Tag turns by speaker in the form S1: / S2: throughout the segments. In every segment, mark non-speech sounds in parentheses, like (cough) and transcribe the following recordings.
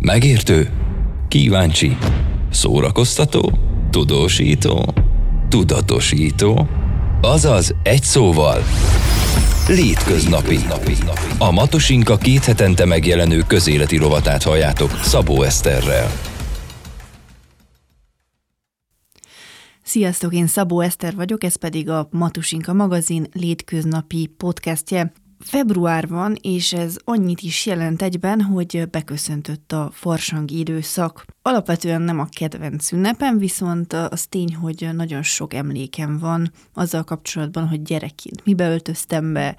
S1: Megértő, kíváncsi, szórakoztató, tudósító, tudatosító, azaz egy szóval Létköznapi. A Matosinka két hetente megjelenő közéleti rovatát halljátok Szabó Eszterrel.
S2: Sziasztok, én Szabó Eszter vagyok, ez pedig a Matusinka magazin létköznapi podcastje. Február van, és ez annyit is jelent egyben, hogy beköszöntött a farsangi időszak. Alapvetően nem a kedvenc ünnepem, viszont az tény, hogy nagyon sok emlékem van azzal kapcsolatban, hogy gyerekként mibe öltöztem be,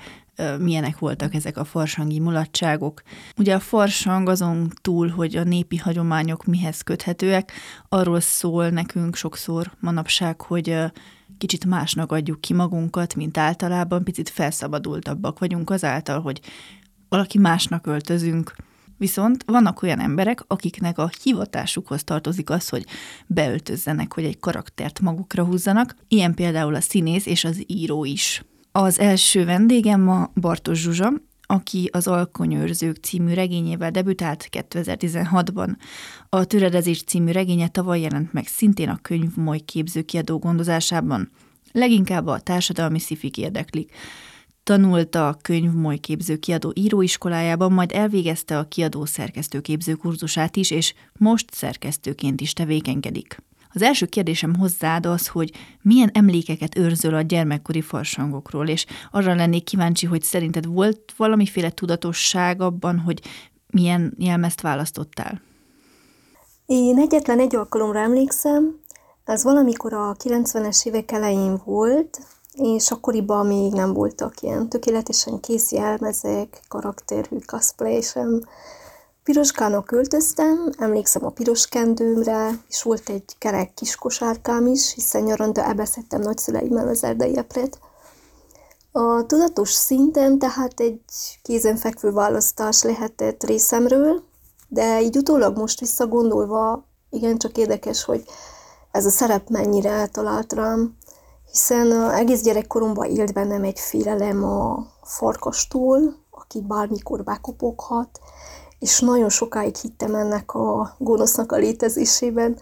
S2: milyenek voltak ezek a farsangi mulatságok. Ugye a farsang azon túl, hogy a népi hagyományok mihez köthetőek, arról szól nekünk sokszor manapság, hogy kicsit másnak adjuk ki magunkat, mint általában, picit felszabadultabbak vagyunk azáltal, hogy valaki másnak öltözünk. Viszont vannak olyan emberek, akiknek a hivatásukhoz tartozik az, hogy beöltözzenek, hogy egy karaktert magukra húzzanak, ilyen például a színész és az író is. Az első vendégem ma Bartos Zsuzsa, aki az Alkonyőrzők című regényével debütált 2016-ban. A Töredezés címő regénye tavaly jelent meg szintén a könyv Moly képzőkiadó gondozásában. Leginkább a társadalmi szifik érdeklik. Tanult a könyv Moly képzőkiadó íróiskolájában, majd elvégezte a kiadó szerkesztőképző kurzusát is, és most szerkesztőként is tevékenykedik. Az első kérdésem hozzád az, hogy milyen emlékeket őrzöl a gyermekkori farsangokról, és arra lennék kíváncsi, hogy szerinted volt valamiféle tudatosság abban, hogy milyen jelmezt választottál?
S3: Én egyetlen egy alkalomra emlékszem, ez valamikor a 90-es évek elején volt, és akkoriban még nem voltak ilyen tökéletesen kész jelmezek, karakterhű cosplay sem, Piroskának költöztem, emlékszem a piros kendőmre, és volt egy kerek kis kosárkám is, hiszen nyaranta ebeszettem nagyszüleimmel az erdei epret. A tudatos szinten tehát egy kézenfekvő választás lehetett részemről, de így utólag most visszagondolva igencsak érdekes, hogy ez a szerep mennyire eltalált rám, hiszen egész gyerekkoromban élt bennem egy félelem a farkastól, aki bármikor bekopoghat, és nagyon sokáig hittem ennek a gonosznak a létezésében.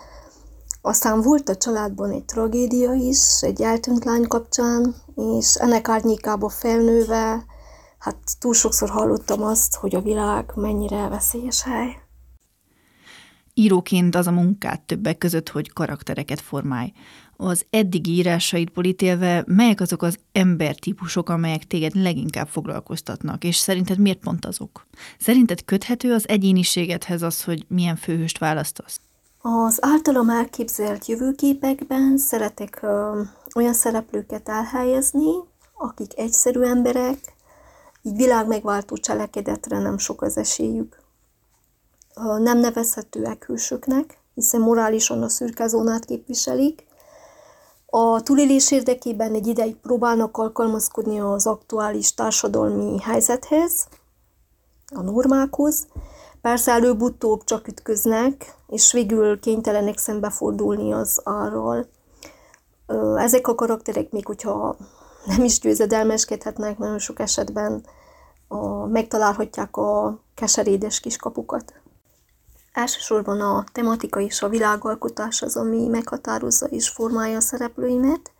S3: Aztán volt a családban egy tragédia is, egy eltűnt lány kapcsán, és ennek árnyékába felnőve, hát túl sokszor hallottam azt, hogy a világ mennyire veszélyes hely.
S2: Íróként az a munkát többek között, hogy karaktereket formálj az eddigi írásaidból ítélve, melyek azok az embertípusok, amelyek téged leginkább foglalkoztatnak, és szerinted miért pont azok? Szerinted köthető az egyéniségedhez az, hogy milyen főhőst választasz?
S3: Az általam elképzelt jövőképekben szeretek ö, olyan szereplőket elhelyezni, akik egyszerű emberek, így világ megváltó cselekedetre nem sok az esélyük. Ö, nem nevezhetőek hősöknek, hiszen morálisan a szürke zónát képviselik, a túlélés érdekében egy ideig próbálnak alkalmazkodni az aktuális társadalmi helyzethez, a normákhoz. Persze előbb-utóbb csak ütköznek, és végül kénytelenek szembefordulni az arról. Ezek a karakterek még hogyha nem is győzedelmeskedhetnek, nagyon sok esetben megtalálhatják a keserédes kiskapukat. Elsősorban a tematika és a világalkotás az, ami meghatározza és formálja a szereplőimet,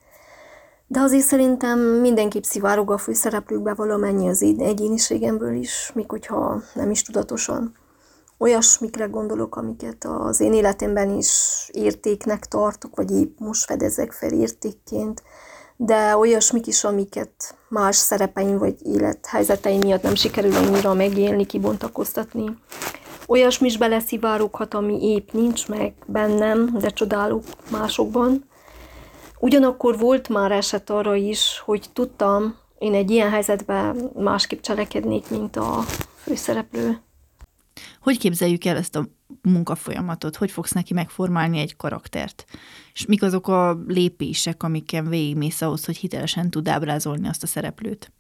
S3: de azért szerintem mindenképp szivárog a főszereplőkbe valamennyi az én egyéniségemből is, még hogyha nem is tudatosan. Olyasmikre gondolok, amiket az én életemben is értéknek tartok, vagy épp most fedezek fel értékként, de olyasmik is, amiket más szerepeim vagy élethelyzeteim miatt nem sikerül annyira megélni, kibontakoztatni. Olyasmi is beleszivároghat, ami épp nincs meg bennem, de csodálok másokban. Ugyanakkor volt már eset arra is, hogy tudtam, én egy ilyen helyzetben másképp cselekednék, mint a főszereplő.
S2: Hogy képzeljük el ezt a munkafolyamatot? Hogy fogsz neki megformálni egy karaktert? És mik azok a lépések, amiken végigmész ahhoz, hogy hitelesen tud ábrázolni azt a szereplőt?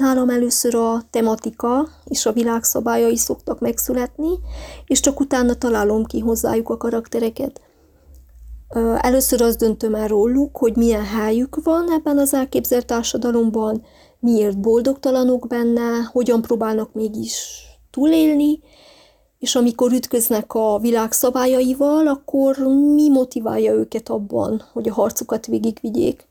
S3: Nálam először a tematika és a világszabályai szoktak megszületni, és csak utána találom ki hozzájuk a karaktereket. Először azt döntöm el róluk, hogy milyen helyük van ebben az elképzelt társadalomban, miért boldogtalanok benne, hogyan próbálnak mégis túlélni, és amikor ütköznek a világ szabályaival, akkor mi motiválja őket abban, hogy a harcukat végigvigyék.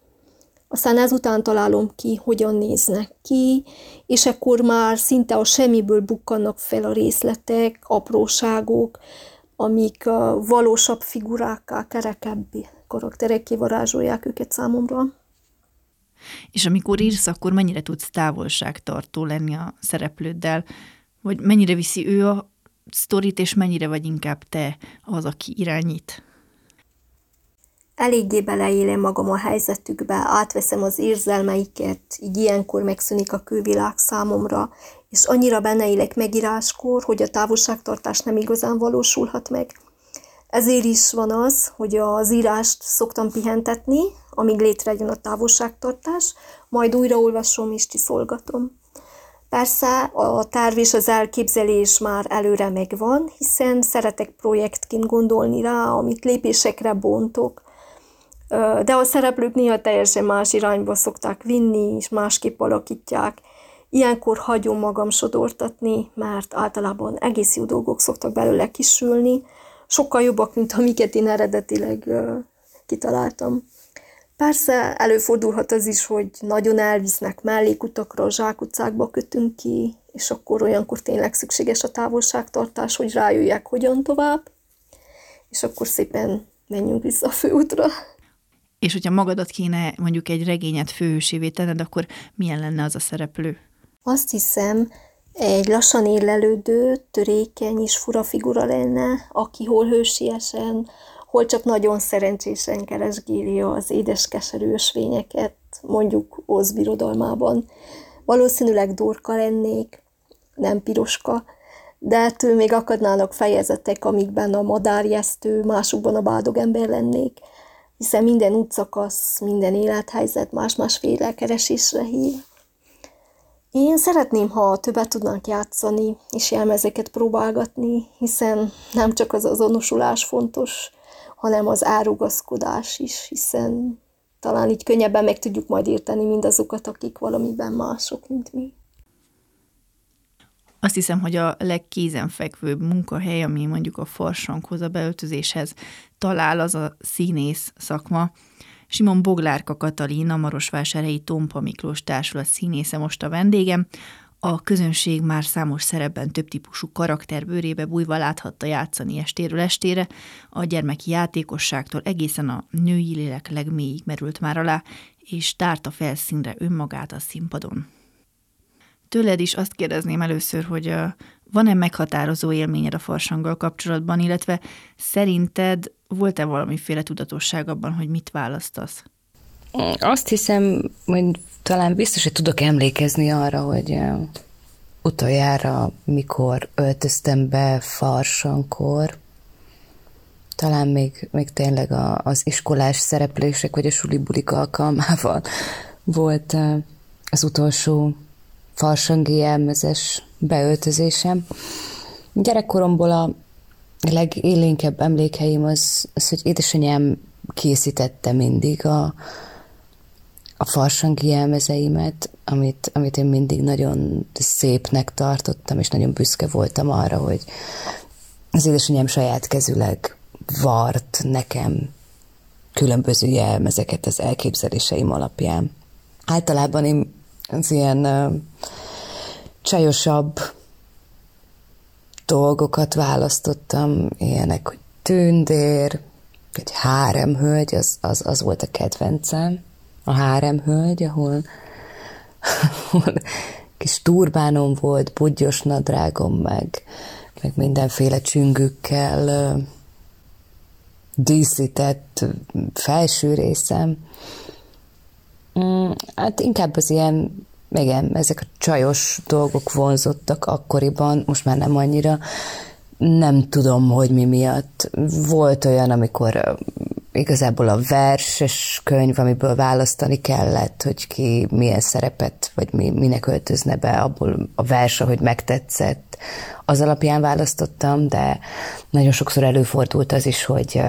S3: Aztán ezután találom ki, hogyan néznek ki, és akkor már szinte a semmiből bukkannak fel a részletek, apróságok, amik a valósabb figurákká, kerekebb karakterekké varázsolják őket számomra.
S2: És amikor írsz, akkor mennyire tudsz távolságtartó lenni a szereplőddel, vagy mennyire viszi ő a sztorit, és mennyire vagy inkább te az, aki irányít?
S3: Eléggé beleélem magam a helyzetükbe, átveszem az érzelmeiket, így ilyenkor megszűnik a külvilág számomra, és annyira benne élek megíráskor, hogy a távolságtartás nem igazán valósulhat meg. Ezért is van az, hogy az írást szoktam pihentetni, amíg létrejön a távolságtartás, majd újraolvasom és tiszolgatom. Persze a terv és az elképzelés már előre megvan, hiszen szeretek projektként gondolni rá, amit lépésekre bontok, de a szereplők néha teljesen más irányba szokták vinni, és másképp alakítják. Ilyenkor hagyom magam sodortatni, mert általában egész jó dolgok szoktak belőle kisülni, sokkal jobbak, mint amiket én eredetileg kitaláltam. Persze előfordulhat az is, hogy nagyon elvisznek mellékutakra, zsákutcákba kötünk ki, és akkor olyankor tényleg szükséges a távolságtartás, hogy rájöjjek, hogyan tovább, és akkor szépen menjünk vissza a főútra.
S2: És hogyha magadat kéne mondjuk egy regényet főhősévé tenned, akkor milyen lenne az a szereplő?
S3: Azt hiszem, egy lassan élelődő, törékeny és fura figura lenne, aki hol hősiesen, hol csak nagyon szerencsésen keresgéli az édes keserű ösvényeket, mondjuk Oz birodalmában. Valószínűleg dorka lennék, nem piroska, de ettől még akadnának fejezetek, amikben a madárjesztő, másokban a bádog ember lennék, hiszen minden útszakasz, minden élethelyzet más-másféle keresésre hív. Én szeretném, ha többet tudnánk játszani, és jelmezeket próbálgatni, hiszen nem csak az azonosulás fontos, hanem az árugaszkodás is, hiszen talán így könnyebben meg tudjuk majd érteni mindazokat, akik valamiben mások, mint mi.
S2: Azt hiszem, hogy a legkézenfekvőbb munkahely, ami mondjuk a farsanghoz, a beöltözéshez talál, az a színész szakma. Simon Boglárka Katalin, a Marosvásárhelyi Tompa Miklós Társulat színésze most a vendégem. A közönség már számos szerepben több típusú karakter bőrébe bújva láthatta játszani estéről estére, a gyermeki játékosságtól egészen a női lélek legmélyig merült már alá, és tárta felszínre önmagát a színpadon. Tőled is azt kérdezném először, hogy van-e meghatározó élményed a farsanggal kapcsolatban, illetve szerinted volt-e valamiféle tudatosság abban, hogy mit választasz?
S4: Azt hiszem, hogy talán biztos, hogy tudok emlékezni arra, hogy utoljára, mikor öltöztem be farsankor, talán még, még tényleg a, az iskolás szereplések, vagy a sulibulik alkalmával volt az utolsó farsangi jelmezes beöltözésem. Gyerekkoromból a legélénkebb emlékeim az, az hogy édesanyám készítette mindig a, a farsangi jelmezeimet, amit, amit én mindig nagyon szépnek tartottam, és nagyon büszke voltam arra, hogy az édesanyám saját kezüleg vart nekem különböző jelmezeket az elképzeléseim alapján. Általában én az ilyen csajosabb dolgokat választottam, ilyenek, hogy tündér, egy háremhölgy, az, az, az volt a kedvencem, a háremhölgy, ahol, (laughs) ahol kis turbánom volt, budgyos nadrágom, meg, meg mindenféle csüngükkel díszített felső részem. Mm, hát inkább az ilyen, igen, ezek a csajos dolgok vonzottak akkoriban, most már nem annyira. Nem tudom, hogy mi miatt. Volt olyan, amikor igazából a verses könyv, amiből választani kellett, hogy ki milyen szerepet, vagy mi, minek öltözne be, abból a vers, hogy megtetszett, az alapján választottam, de nagyon sokszor előfordult az is, hogy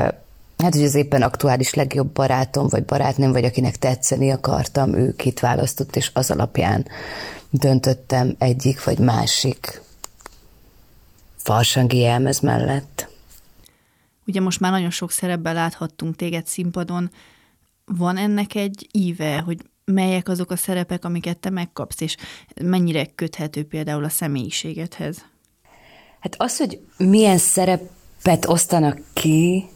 S4: Hát, hogy az éppen aktuális legjobb barátom, vagy barátnőm, vagy akinek tetszeni akartam, ő kit választott, és az alapján döntöttem egyik vagy másik farsangi jelmez mellett.
S2: Ugye most már nagyon sok szerepben láthattunk téged színpadon. Van ennek egy íve, hogy melyek azok a szerepek, amiket te megkapsz, és mennyire köthető például a személyiségedhez?
S4: Hát az, hogy milyen szerepet osztanak ki,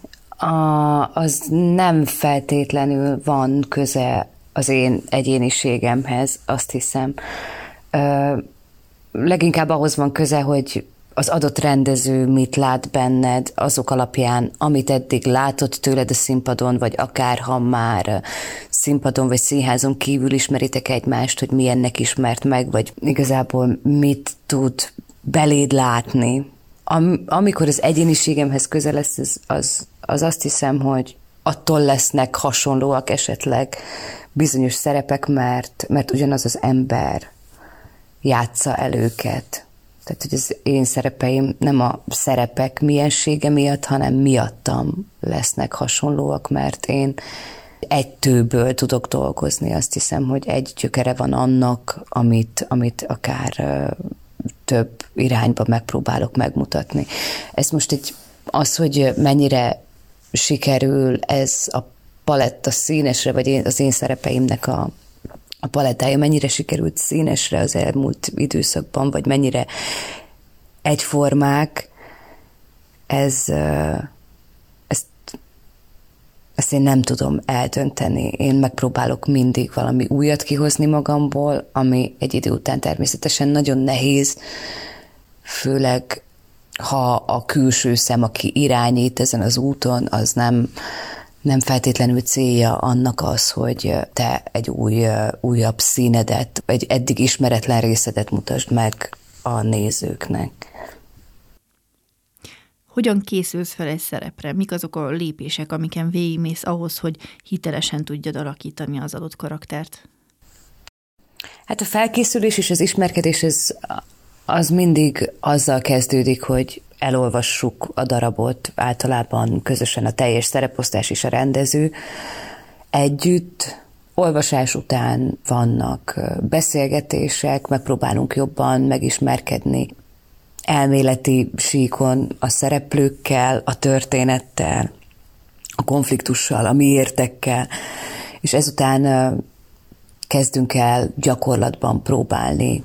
S4: az nem feltétlenül van köze az én egyéniségemhez, azt hiszem. Leginkább ahhoz van köze, hogy az adott rendező mit lát benned, azok alapján, amit eddig látott tőled a színpadon, vagy akár ha már színpadon vagy színházon kívül ismeritek egymást, hogy milyennek ismert meg, vagy igazából mit tud beléd látni. Am, amikor az egyéniségemhez közel lesz, az, az, az azt hiszem, hogy attól lesznek hasonlóak esetleg bizonyos szerepek, mert, mert ugyanaz az ember játsza el őket. Tehát, hogy az én szerepeim nem a szerepek miensége miatt, hanem miattam lesznek hasonlóak, mert én egy tőből tudok dolgozni. Azt hiszem, hogy egy gyökere van annak, amit, amit akár több irányba megpróbálok megmutatni. Ez most egy az, hogy mennyire sikerül ez a paletta színesre, vagy én, az én szerepeimnek a, a palettája mennyire sikerült színesre az elmúlt időszakban, vagy mennyire egyformák, ez, ezt én nem tudom eldönteni. Én megpróbálok mindig valami újat kihozni magamból, ami egy idő után természetesen nagyon nehéz, főleg ha a külső szem, aki irányít ezen az úton, az nem, nem feltétlenül célja annak az, hogy te egy új, újabb színedet, egy eddig ismeretlen részedet mutasd meg a nézőknek.
S2: Hogyan készülsz fel egy szerepre? Mik azok a lépések, amiken végigmész ahhoz, hogy hitelesen tudjad alakítani az adott karaktert?
S4: Hát a felkészülés és az ismerkedés az, az mindig azzal kezdődik, hogy elolvassuk a darabot, általában közösen a teljes szereposztás és a rendező. Együtt olvasás után vannak beszélgetések, megpróbálunk jobban megismerkedni elméleti síkon a szereplőkkel, a történettel, a konfliktussal, a miértekkel, és ezután kezdünk el gyakorlatban próbálni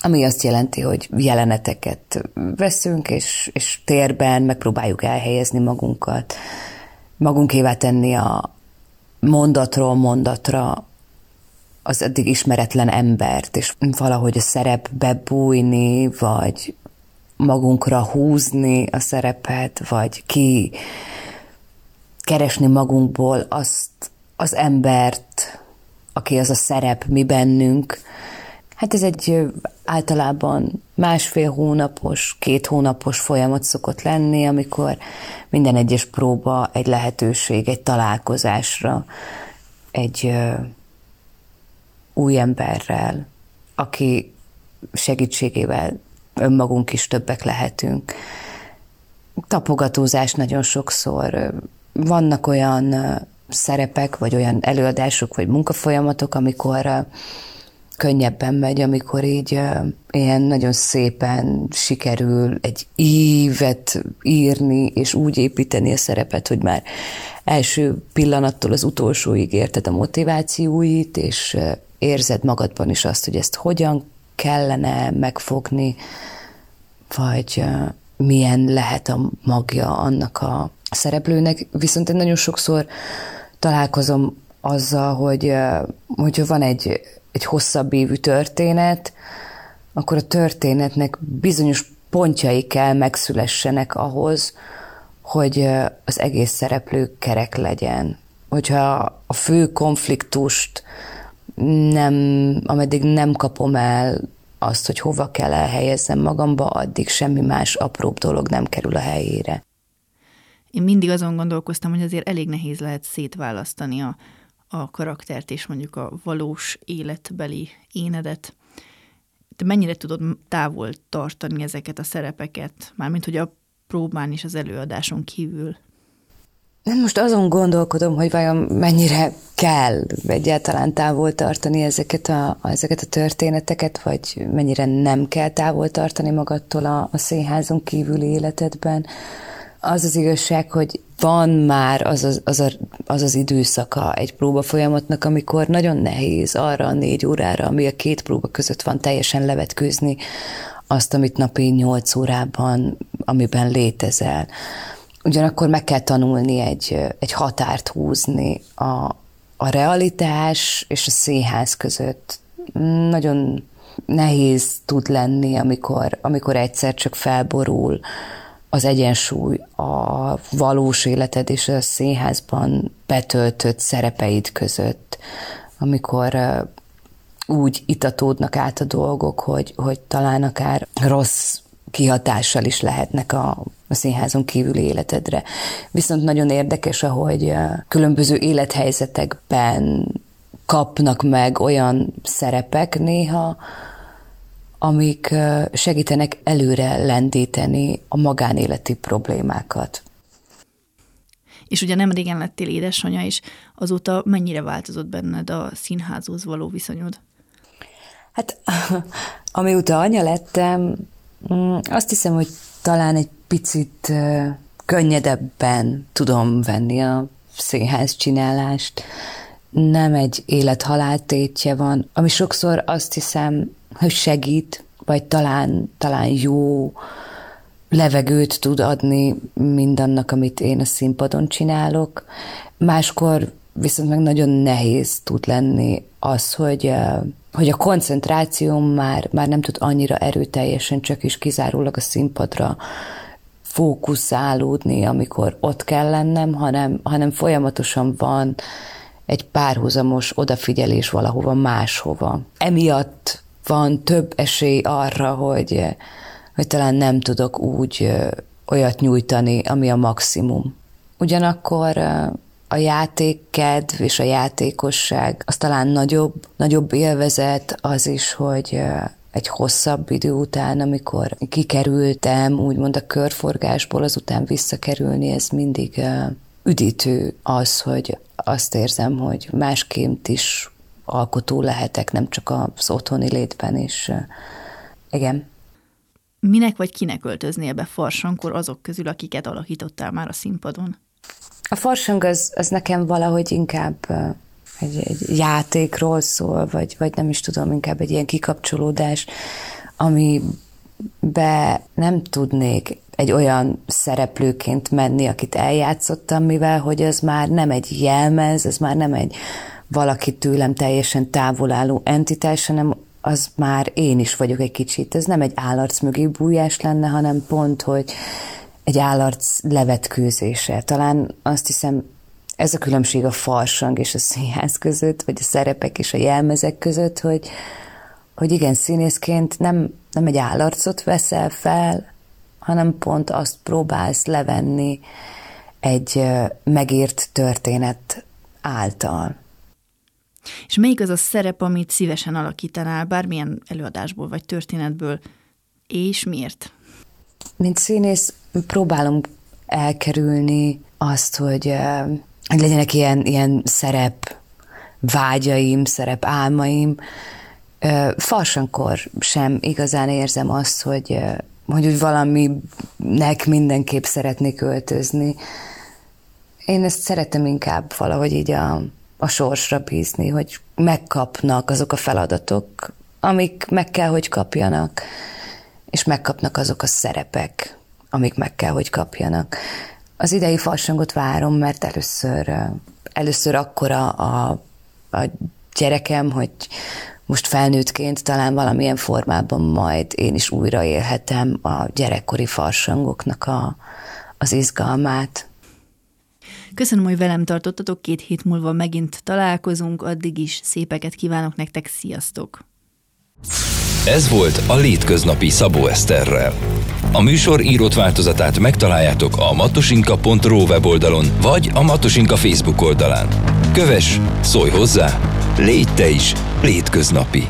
S4: ami azt jelenti, hogy jeleneteket veszünk, és, és térben megpróbáljuk elhelyezni magunkat, magunkévá tenni a mondatról mondatra az eddig ismeretlen embert, és valahogy a szerepbe bújni, vagy magunkra húzni a szerepet, vagy ki keresni magunkból azt az embert, aki az a szerep mi bennünk, Hát ez egy általában másfél hónapos, két hónapos folyamat szokott lenni, amikor minden egyes próba egy lehetőség, egy találkozásra, egy új emberrel, aki segítségével önmagunk is többek lehetünk. Tapogatózás nagyon sokszor. Vannak olyan szerepek, vagy olyan előadások, vagy munkafolyamatok, amikor könnyebben megy, amikor így ilyen nagyon szépen sikerül egy ívet írni, és úgy építeni a szerepet, hogy már első pillanattól az utolsóig érted a motivációit, és érzed magadban is azt, hogy ezt hogyan kellene megfogni, vagy milyen lehet a magja annak a szereplőnek. Viszont én nagyon sokszor találkozom azzal, hogy hogyha van egy egy hosszabb évű történet, akkor a történetnek bizonyos pontjai kell megszülessenek ahhoz, hogy az egész szereplő kerek legyen. Hogyha a fő konfliktust nem, ameddig nem kapom el azt, hogy hova kell elhelyezzem magamba, addig semmi más apróbb dolog nem kerül a helyére.
S2: Én mindig azon gondolkoztam, hogy azért elég nehéz lehet szétválasztani a, a karaktert és mondjuk a valós életbeli énedet. Te mennyire tudod távol tartani ezeket a szerepeket, mármint hogy a próbán és az előadáson kívül?
S4: Nem most azon gondolkodom, hogy vajon mennyire kell egyáltalán távol tartani ezeket a, ezeket a történeteket, vagy mennyire nem kell távol tartani magadtól a, a színházon kívüli életedben. Az az igazság, hogy van már az az, az, a, az az időszaka egy próba folyamatnak, amikor nagyon nehéz arra a négy órára, ami a két próba között van, teljesen levetkőzni azt, amit napi nyolc órában, amiben létezel. Ugyanakkor meg kell tanulni egy, egy határt húzni a, a realitás és a színház között. Nagyon nehéz tud lenni, amikor, amikor egyszer csak felborul az egyensúly a valós életed és a színházban betöltött szerepeid között, amikor úgy itatódnak át a dolgok, hogy, hogy talán akár rossz kihatással is lehetnek a, a színházon kívüli életedre. Viszont nagyon érdekes, ahogy különböző élethelyzetekben kapnak meg olyan szerepek néha, amik segítenek előre lendíteni a magánéleti problémákat.
S2: És ugye nem régen lettél édesanyja is, azóta mennyire változott benned a színházhoz való viszonyod?
S4: Hát (laughs) amióta anya lettem, azt hiszem, hogy talán egy picit könnyedebben tudom venni a színház csinálást. Nem egy élet tétje van, ami sokszor azt hiszem, hogy segít, vagy talán, talán jó levegőt tud adni mindannak, amit én a színpadon csinálok. Máskor viszont meg nagyon nehéz tud lenni az, hogy, hogy a koncentrációm már, már nem tud annyira erőteljesen csak is kizárólag a színpadra fókuszálódni, amikor ott kell lennem, hanem, hanem folyamatosan van egy párhuzamos odafigyelés valahova máshova. Emiatt van több esély arra, hogy, hogy talán nem tudok úgy olyat nyújtani, ami a maximum. Ugyanakkor a játékkedv és a játékosság az talán nagyobb, nagyobb élvezet az is, hogy egy hosszabb idő után, amikor kikerültem, úgymond a körforgásból, azután visszakerülni, ez mindig üdítő az, hogy azt érzem, hogy másként is alkotó lehetek, nem csak az otthoni létben is. Igen.
S2: Minek vagy kinek öltöznél be farsankor azok közül, akiket alakítottál már a színpadon?
S4: A farsang az, az nekem valahogy inkább egy, egy játékról szól, vagy, vagy nem is tudom, inkább egy ilyen kikapcsolódás, amibe nem tudnék egy olyan szereplőként menni, akit eljátszottam, mivel hogy ez már nem egy jelmez, ez már nem egy valaki tőlem teljesen távol álló entitás, hanem az már én is vagyok egy kicsit. Ez nem egy állarc mögé bújás lenne, hanem pont, hogy egy állarc levetkőzése. Talán azt hiszem, ez a különbség a farsang és a színház között, vagy a szerepek és a jelmezek között, hogy, hogy igen, színészként nem, nem egy állarcot veszel fel, hanem pont azt próbálsz levenni egy megírt történet által.
S2: És melyik az a szerep, amit szívesen alakítanál bármilyen előadásból vagy történetből, és miért?
S4: Mint színész próbálom elkerülni azt, hogy, hogy legyenek ilyen, ilyen szerep vágyaim, szerep álmaim. Farsankor sem igazán érzem azt, hogy, hogy úgy valaminek mindenképp szeretnék költözni. Én ezt szeretem inkább valahogy így a, a sorsra bízni, hogy megkapnak azok a feladatok, amik meg kell, hogy kapjanak, és megkapnak azok a szerepek, amik meg kell, hogy kapjanak. Az idei farsangot várom, mert először, először akkora a, a gyerekem, hogy most felnőttként talán valamilyen formában majd én is újra élhetem a gyerekkori farsangoknak a, az izgalmát.
S2: Köszönöm, hogy velem tartottatok, két hét múlva megint találkozunk, addig is szépeket kívánok nektek, sziasztok!
S1: Ez volt a Létköznapi Szabó Eszterrel. A műsor írott változatát megtaláljátok a matosinka.ro weboldalon vagy a Matosinka Facebook oldalán. Kövess, szólj hozzá, légy te is létköznapi!